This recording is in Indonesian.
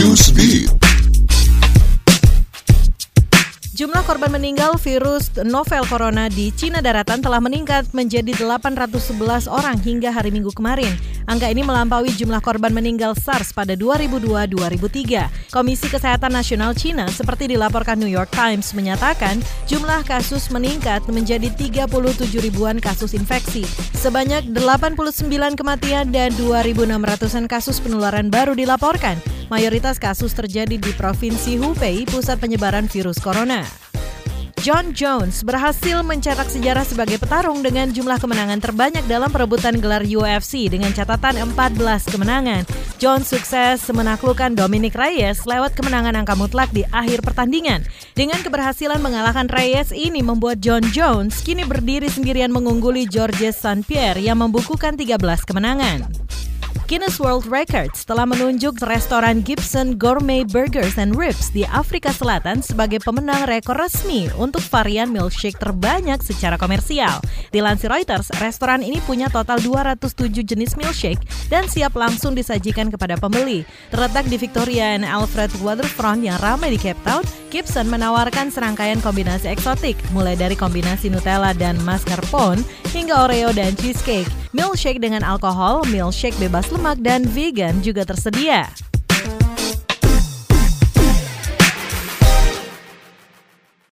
Newsbeat. Jumlah korban meninggal virus novel corona di Cina daratan telah meningkat menjadi 811 orang hingga hari Minggu kemarin. Angka ini melampaui jumlah korban meninggal SARS pada 2002-2003. Komisi Kesehatan Nasional Cina seperti dilaporkan New York Times menyatakan jumlah kasus meningkat menjadi 37 ribuan kasus infeksi. Sebanyak 89 kematian dan 2.600-an kasus penularan baru dilaporkan. Mayoritas kasus terjadi di Provinsi Hubei, pusat penyebaran virus corona. John Jones berhasil mencetak sejarah sebagai petarung dengan jumlah kemenangan terbanyak dalam perebutan gelar UFC dengan catatan 14 kemenangan. Jones sukses menaklukkan Dominic Reyes lewat kemenangan angka mutlak di akhir pertandingan. Dengan keberhasilan mengalahkan Reyes ini membuat John Jones kini berdiri sendirian mengungguli Georges St. Pierre yang membukukan 13 kemenangan. Guinness World Records telah menunjuk restoran Gibson Gourmet Burgers and Ribs di Afrika Selatan sebagai pemenang rekor resmi untuk varian milkshake terbanyak secara komersial. Dilansir Reuters, restoran ini punya total 207 jenis milkshake dan siap langsung disajikan kepada pembeli. Terletak di Victoria and Alfred Waterfront yang ramai di Cape Town, Gibson menawarkan serangkaian kombinasi eksotik, mulai dari kombinasi Nutella dan mascarpone hingga Oreo dan cheesecake. Milkshake dengan alkohol, milkshake bebas lemak, dan vegan juga tersedia.